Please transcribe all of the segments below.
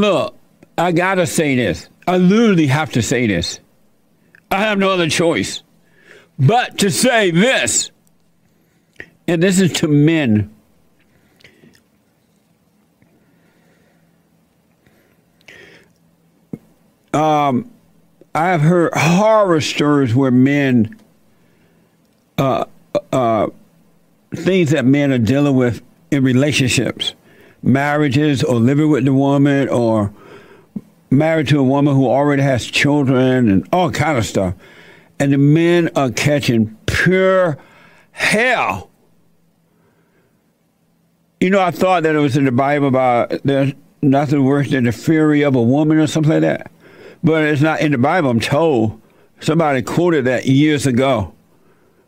look, I gotta say this. I literally have to say this. I have no other choice but to say this. And this is to men. Um, I have heard horror stories where men, uh, uh, things that men are dealing with in relationships, marriages, or living with the woman, or married to a woman who already has children, and all kind of stuff. And the men are catching pure hell. You know, I thought that it was in the Bible about there's nothing worse than the fury of a woman or something like that. But it's not in the Bible, I'm told. Somebody quoted that years ago.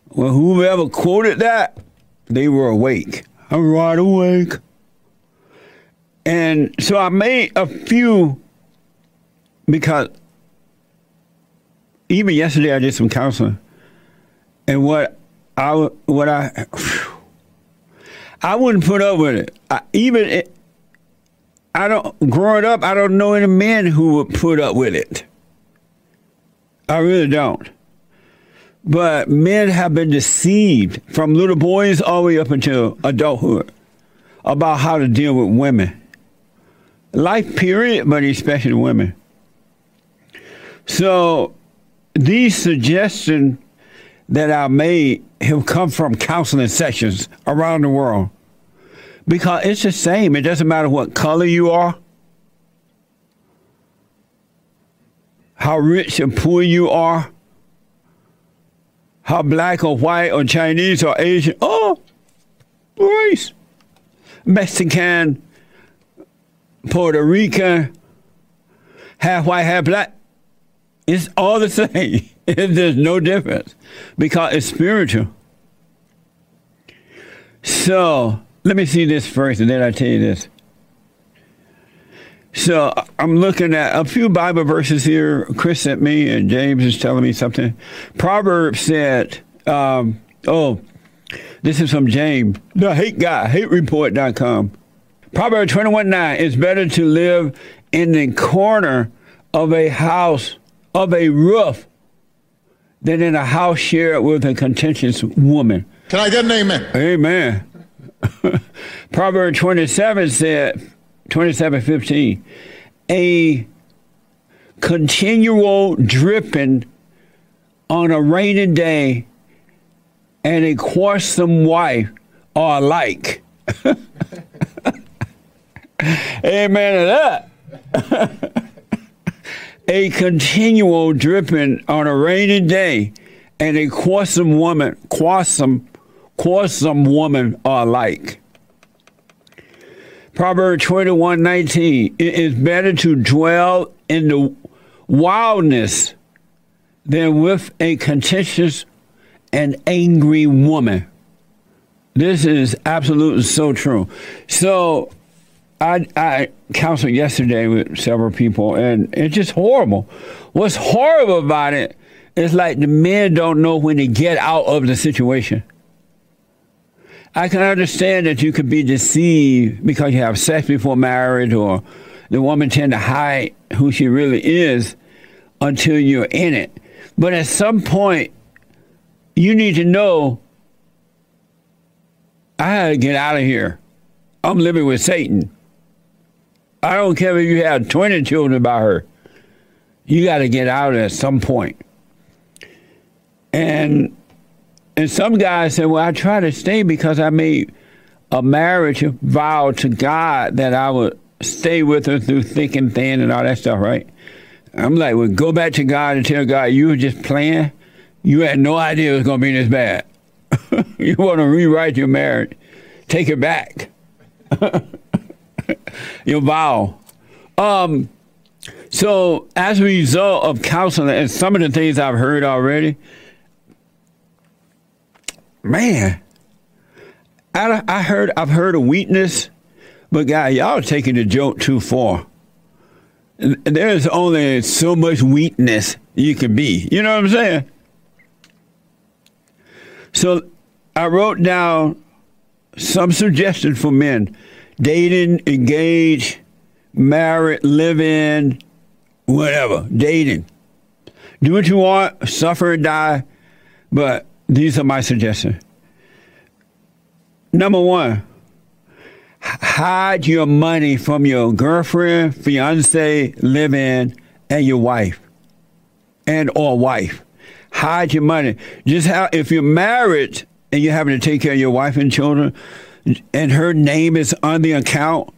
Well, whoever quoted that, they were awake. I'm right awake. And so I made a few because even yesterday I did some counseling, and what I what I I wouldn't put up with it. I, even I don't growing up, I don't know any men who would put up with it. I really don't. But men have been deceived from little boys all the way up until adulthood about how to deal with women. Life period, but especially women. So these suggestions that I made have come from counseling sessions around the world. Because it's the same. It doesn't matter what color you are, how rich or poor you are, how black or white or Chinese or Asian. Oh, race. Mexican, Puerto Rican, half white, half black. It's all the same. There's no difference because it's spiritual. So let me see this first, and then I tell you this. So I'm looking at a few Bible verses here. Chris sent me, and James is telling me something. Proverbs said, um, "Oh, this is from James, the hate guy, hatereport.com. Proverbs 21 9, it's better to live in the corner of a house, of a roof, than in a house shared with a contentious woman. Can I get an amen? Amen. Proverbs 27 said, 27 15, a continual dripping on a rainy day and a quarrelsome wife are alike. Amen to that. a continual dripping on a rainy day and a quarrelsome woman, quarrelsome, quarrelsome woman are alike. Proverbs 21 19. It is better to dwell in the wildness than with a contentious and angry woman. This is absolutely so true. So, I, I counseled yesterday with several people, and it's just horrible. What's horrible about it is like the men don't know when to get out of the situation. I can understand that you could be deceived because you have sex before marriage, or the woman tend to hide who she really is until you're in it. But at some point, you need to know I to get out of here. I'm living with Satan. I don't care if you have 20 children by her. You got to get out at some point. And and some guys say, well, I try to stay because I made a marriage vow to God that I would stay with her through thick and thin and all that stuff, right? I'm like, well, go back to God and tell God you were just playing. You had no idea it was going to be this bad. you want to rewrite your marriage. Take it back. your vow. Um, so, as a result of counseling and some of the things I've heard already, man, I, I heard I've heard a weakness, but guy, y'all are taking the joke too far. There's only so much weakness you can be. You know what I'm saying? So I wrote down some suggestions for men dating, engage, married, live in, whatever, dating. Do what you want, suffer or die, but these are my suggestions. Number one, hide your money from your girlfriend, fiance, live in, and your wife, and or wife. Hide your money. Just how if you're married and you're having to take care of your wife and children, and her name is on the account,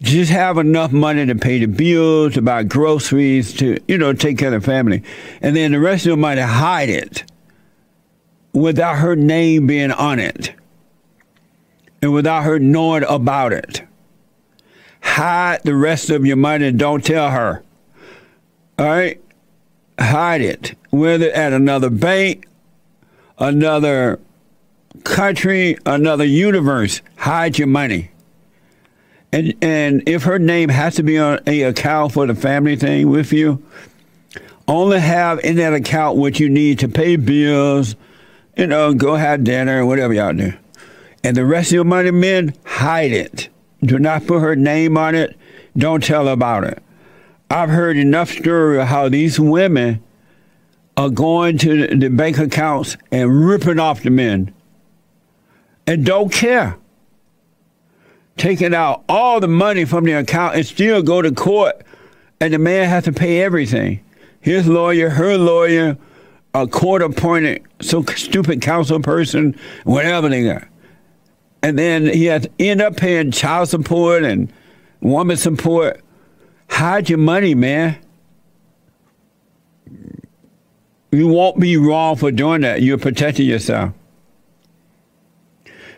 just have enough money to pay the bills, to buy groceries, to you know take care of the family, and then the rest of your money hide it without her name being on it and without her knowing about it. Hide the rest of your money and don't tell her. All right? Hide it. Whether at another bank, another country, another universe, hide your money. And and if her name has to be on a account for the family thing with you, only have in that account what you need to pay bills, you know, go have dinner, whatever y'all do. And the rest of your money, men, hide it. Do not put her name on it. Don't tell about it. I've heard enough story of how these women are going to the bank accounts and ripping off the men and don't care. Taking out all the money from the account and still go to court and the man has to pay everything. His lawyer, her lawyer, a court appointed, so stupid council person, whatever they got and then he has to end up paying child support and woman support. Hide your money, man. You won't be wrong for doing that. You're protecting yourself.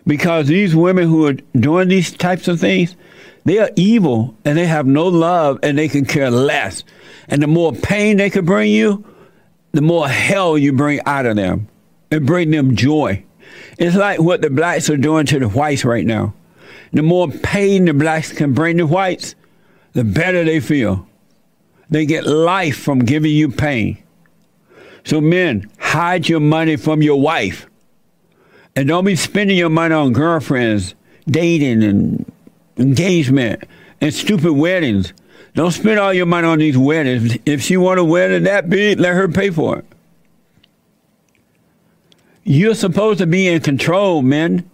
Because these women who are doing these types of things, they are evil and they have no love and they can care less. And the more pain they can bring you, the more hell you bring out of them and bring them joy. It's like what the blacks are doing to the whites right now. The more pain the blacks can bring the whites, the better they feel. They get life from giving you pain. So, men, hide your money from your wife. And don't be spending your money on girlfriends, dating, and engagement, and stupid weddings. Don't spend all your money on these weddings. If she want a wedding that big, let her pay for it. You're supposed to be in control, men.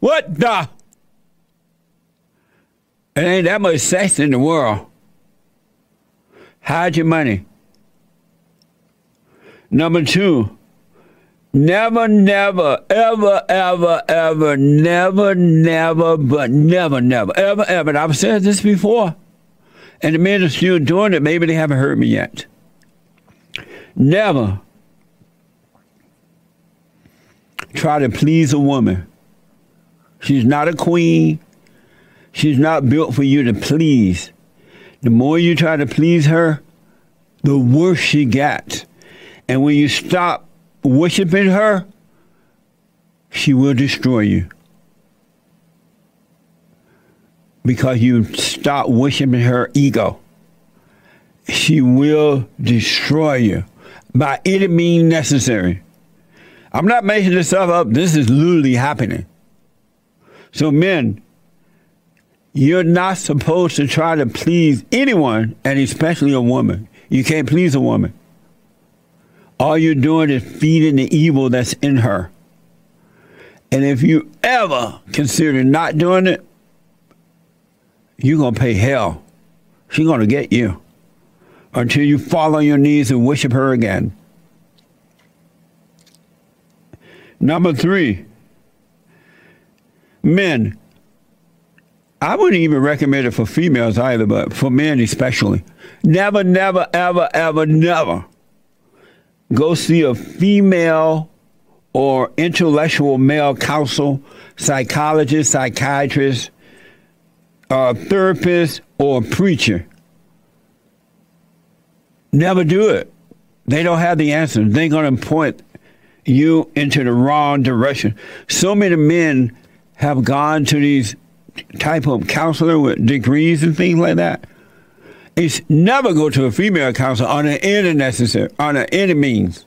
What the? It ain't that much sex in the world. Hide your money. Number two, never, never, ever, ever, ever, never, never, but never, never, ever, ever. I've said this before, and the men are still doing it. Maybe they haven't heard me yet. Never try to please a woman. She's not a queen. She's not built for you to please. The more you try to please her, the worse she gets. And when you stop worshiping her, she will destroy you. Because you stop worshiping her ego. She will destroy you by any means necessary. I'm not making this stuff up. This is literally happening. So, men, you're not supposed to try to please anyone, and especially a woman. You can't please a woman. All you're doing is feeding the evil that's in her. And if you ever consider not doing it, you're going to pay hell. She's going to get you until you fall on your knees and worship her again. Number three, men. I wouldn't even recommend it for females either, but for men especially. Never, never, ever, ever, never go see a female or intellectual male counsel, psychologist, psychiatrist, therapist, or preacher. Never do it. They don't have the answers. They're going to point you into the wrong direction. So many men have gone to these type of counselor with degrees and things like that. It's never go to a female counselor on any necessary on any means.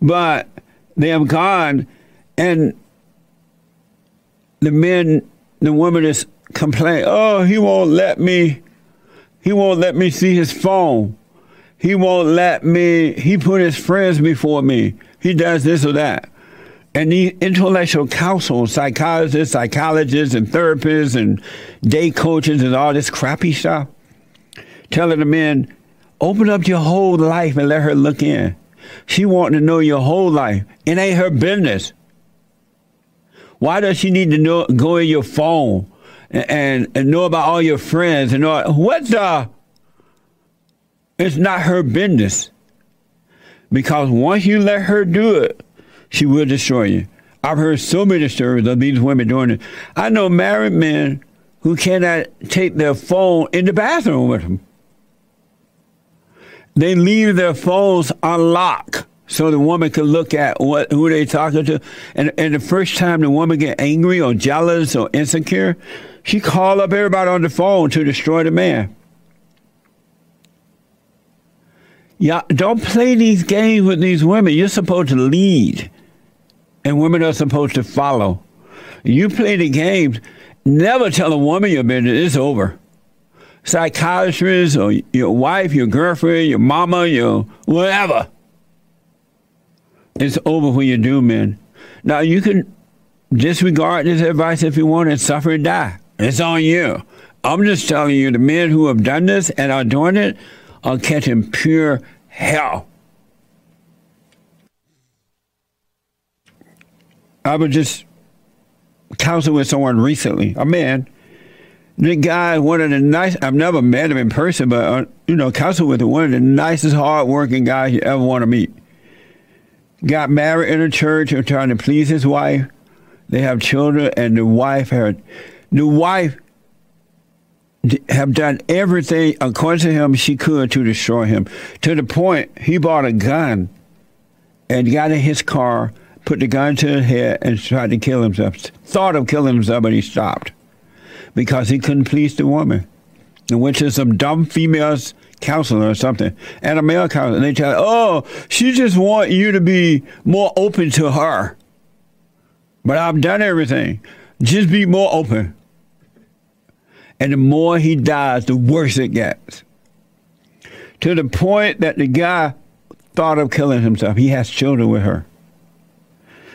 But they have gone and the men the woman is complain, oh, he won't let me, he won't let me see his phone. He won't let me, he put his friends before me. He does this or that. And the intellectual counsel, psychologists, psychologists, and therapists, and day coaches, and all this crappy stuff, telling the men, open up your whole life and let her look in. She wanting to know your whole life. It ain't her business. Why does she need to know, go in your phone and, and, and know about all your friends and know what the? It's not her business. Because once you let her do it, she will destroy you. I've heard so many stories of these women doing it. I know married men who cannot take their phone in the bathroom with them. They leave their phones unlocked so the woman can look at what who they talking to. And and the first time the woman get angry or jealous or insecure, she call up everybody on the phone to destroy the man. Yeah, don't play these games with these women. You're supposed to lead, and women are supposed to follow. You play the games. Never tell a woman your business. It's over. Psychiatrist or your wife, your girlfriend, your mama, your whatever. It's over when you do, man. Now you can disregard this advice if you want and suffer and die. It's on you. I'm just telling you, the men who have done this and are doing it are catching pure hell. I was just counseling with someone recently, a man. The guy, one of the nice, I've never met him in person, but, uh, you know, counseling with him, one of the nicest, hardworking guys you ever want to meet. Got married in a church and trying to please his wife. They have children, and the wife had, the wife have done everything according to him she could to destroy him to the point he bought a gun and got in his car put the gun to his head and tried to kill himself thought of killing himself but he stopped because he couldn't please the woman and went to some dumb females counselor or something and a male counselor and they tell oh she just want you to be more open to her but i've done everything just be more open and the more he dies, the worse it gets. To the point that the guy thought of killing himself. He has children with her.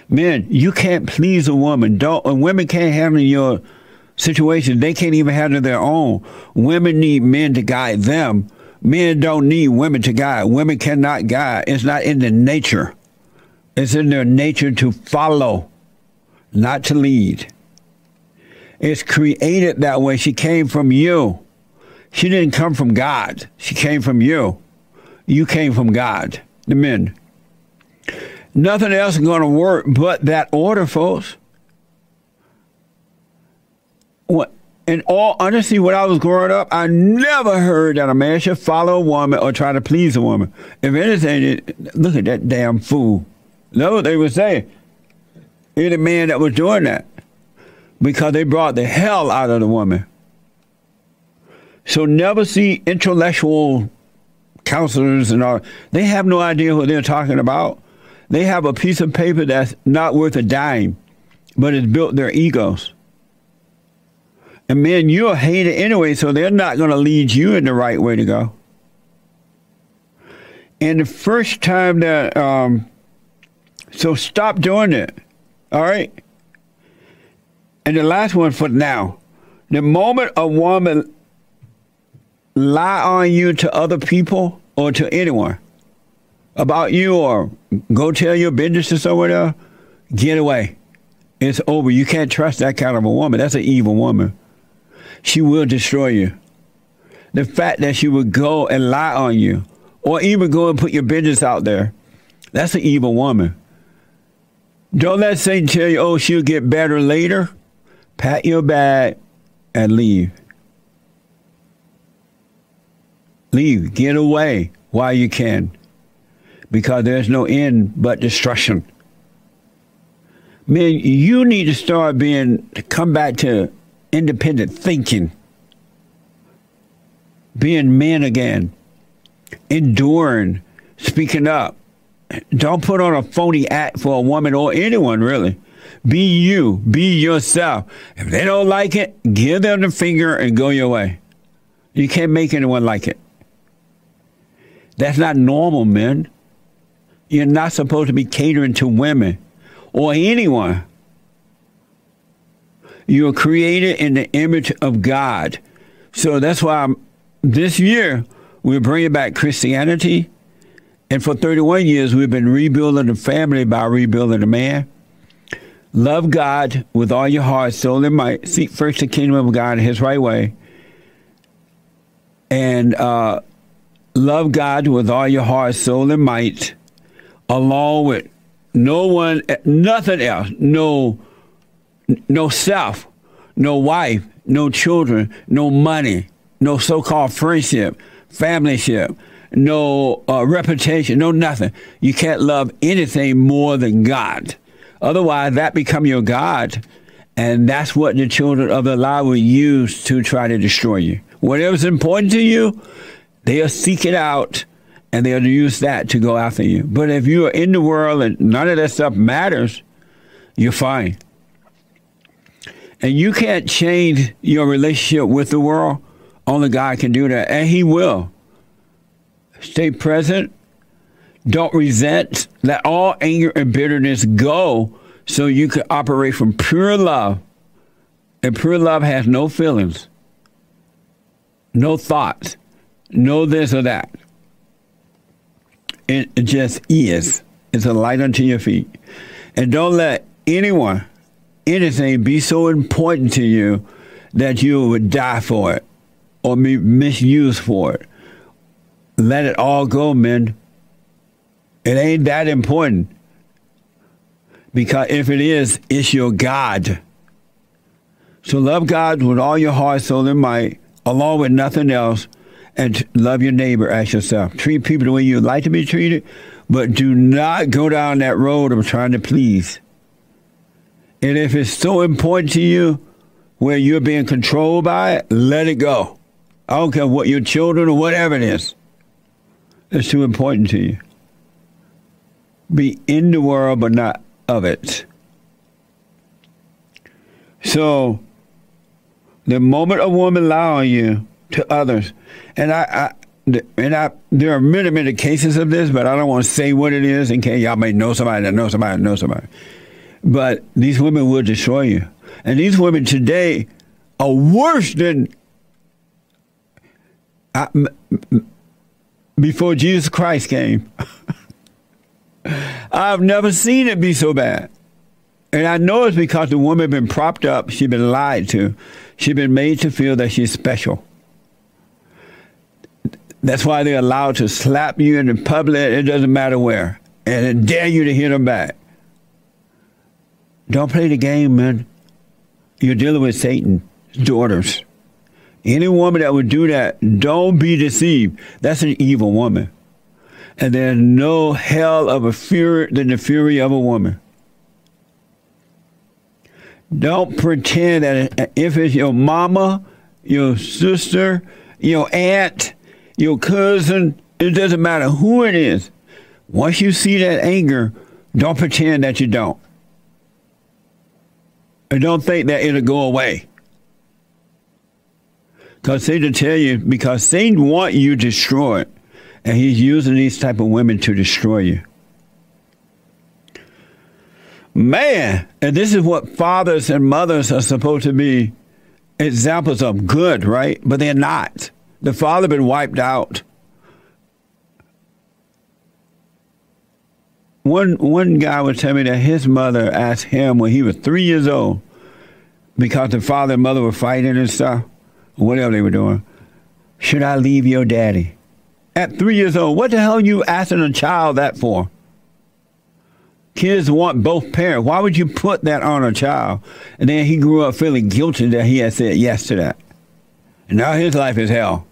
Men, you can't please a woman. Don't and women can't handle your situation. They can't even handle their own. Women need men to guide them. Men don't need women to guide. Women cannot guide. It's not in their nature. It's in their nature to follow, not to lead. It's created that way. She came from you. She didn't come from God. She came from you. You came from God, the men. Nothing else is going to work but that order, folks. What, in all honesty, when I was growing up, I never heard that a man should follow a woman or try to please a woman. If anything, it, look at that damn fool. That's what they would say. Any man that was doing that because they brought the hell out of the woman. So never see intellectual counselors and all. They have no idea what they're talking about. They have a piece of paper that's not worth a dime, but it's built their egos. And man, you're hated anyway, so they're not going to lead you in the right way to go. And the first time that, um, so stop doing it. All right. And the last one for now. The moment a woman lie on you to other people or to anyone about you or go tell your business to someone else, get away. It's over. You can't trust that kind of a woman. That's an evil woman. She will destroy you. The fact that she would go and lie on you or even go and put your business out there, that's an evil woman. Don't let Satan tell you, oh, she'll get better later pack your bag and leave. Leave. Get away while you can. Because there's no end but destruction. Man, you need to start being, to come back to independent thinking. Being men again. Enduring. Speaking up. Don't put on a phony act for a woman or anyone, really. Be you. Be yourself. If they don't like it, give them the finger and go your way. You can't make anyone like it. That's not normal, men. You're not supposed to be catering to women or anyone. You are created in the image of God. So that's why this year we're bringing back Christianity. And for 31 years, we've been rebuilding the family by rebuilding the man. Love God with all your heart, soul, and might. Seek first the kingdom of God in His right way. And uh, love God with all your heart, soul, and might, along with no one, nothing else, no no self, no wife, no children, no money, no so called friendship, familyship, no uh, reputation, no nothing. You can't love anything more than God. Otherwise, that become your God. And that's what the children of the lie will use to try to destroy you. Whatever's important to you, they'll seek it out and they'll use that to go after you. But if you are in the world and none of that stuff matters, you're fine. And you can't change your relationship with the world. Only God can do that, and He will. Stay present. Don't resent. Let all anger and bitterness go so you can operate from pure love. And pure love has no feelings, no thoughts, no this or that. It just is. It's a light unto your feet. And don't let anyone anything be so important to you that you would die for it or be misused for it. Let it all go, men. It ain't that important. Because if it is, it's your God. So love God with all your heart, soul, and might, along with nothing else, and love your neighbor as yourself. Treat people the way you'd like to be treated, but do not go down that road of trying to please. And if it's so important to you where you're being controlled by it, let it go. I don't care what your children or whatever it is. It's too important to you. Be in the world, but not of it. So, the moment a woman lie on you to others, and I, I and I, there are many, many cases of this, but I don't want to say what it is in case y'all may know somebody that knows somebody that knows somebody. But these women will destroy you. And these women today are worse than before Jesus Christ came. I've never seen it be so bad. And I know it's because the woman been propped up, she's been lied to, she's been made to feel that she's special. That's why they're allowed to slap you in the public, it doesn't matter where, and dare you to hit them back. Don't play the game, man. You're dealing with Satan's daughters. Any woman that would do that, don't be deceived. That's an evil woman. And there's no hell of a fury than the fury of a woman. Don't pretend that if it's your mama, your sister, your aunt, your cousin, it doesn't matter who it is. Once you see that anger, don't pretend that you don't. And don't think that it'll go away. Because Satan tell you, because Satan want you destroyed, and he's using these type of women to destroy you. Man, and this is what fathers and mothers are supposed to be examples of good, right? But they're not. The father been wiped out. One one guy was telling me that his mother asked him when he was three years old, because the father and mother were fighting and stuff, whatever they were doing. Should I leave your daddy? At three years old, what the hell are you asking a child that for? Kids want both parents. Why would you put that on a child? And then he grew up feeling guilty that he had said yes to that. And now his life is hell.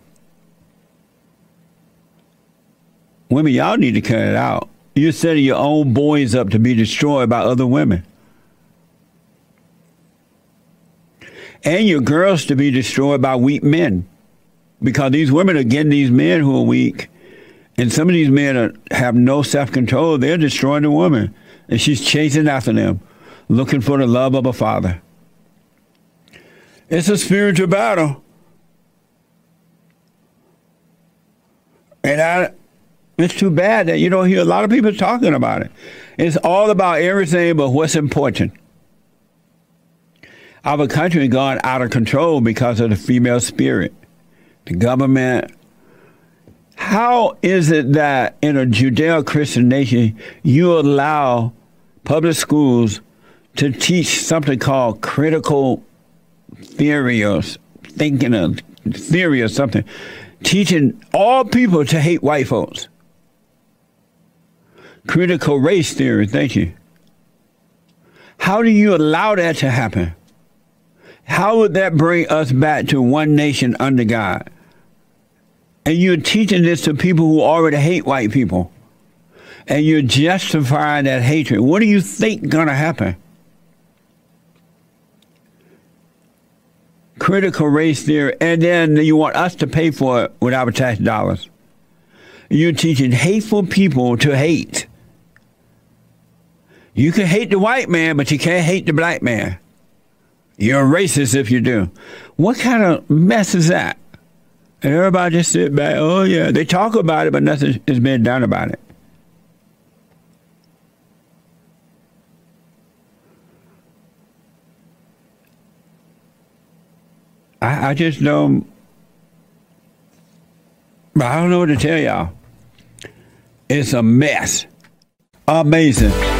Women, y'all need to cut it out. You're setting your own boys up to be destroyed by other women. And your girls to be destroyed by weak men. Because these women are getting these men who are weak. And some of these men are, have no self control. They're destroying the woman. And she's chasing after them. looking for the love of a father. It's a spiritual battle. And I, it's too bad that you don't hear a lot of people talking about it. It's all about everything but what's important. Our country has gone out of control because of the female spirit. The government. How is it that in a Judeo Christian nation you allow public schools to teach something called critical theory or thinking of theory or something, teaching all people to hate white folks? Critical race theory, thank you. How do you allow that to happen? How would that bring us back to one nation under God? And you're teaching this to people who already hate white people. And you're justifying that hatred. What do you think gonna happen? Critical race theory, and then you want us to pay for it with our tax dollars. You're teaching hateful people to hate. You can hate the white man, but you can't hate the black man. You're a racist if you do. What kind of mess is that? And everybody just sit back, oh yeah, they talk about it, but nothing is being done about it. I, I just don't, I don't know what to tell y'all. It's a mess. Amazing.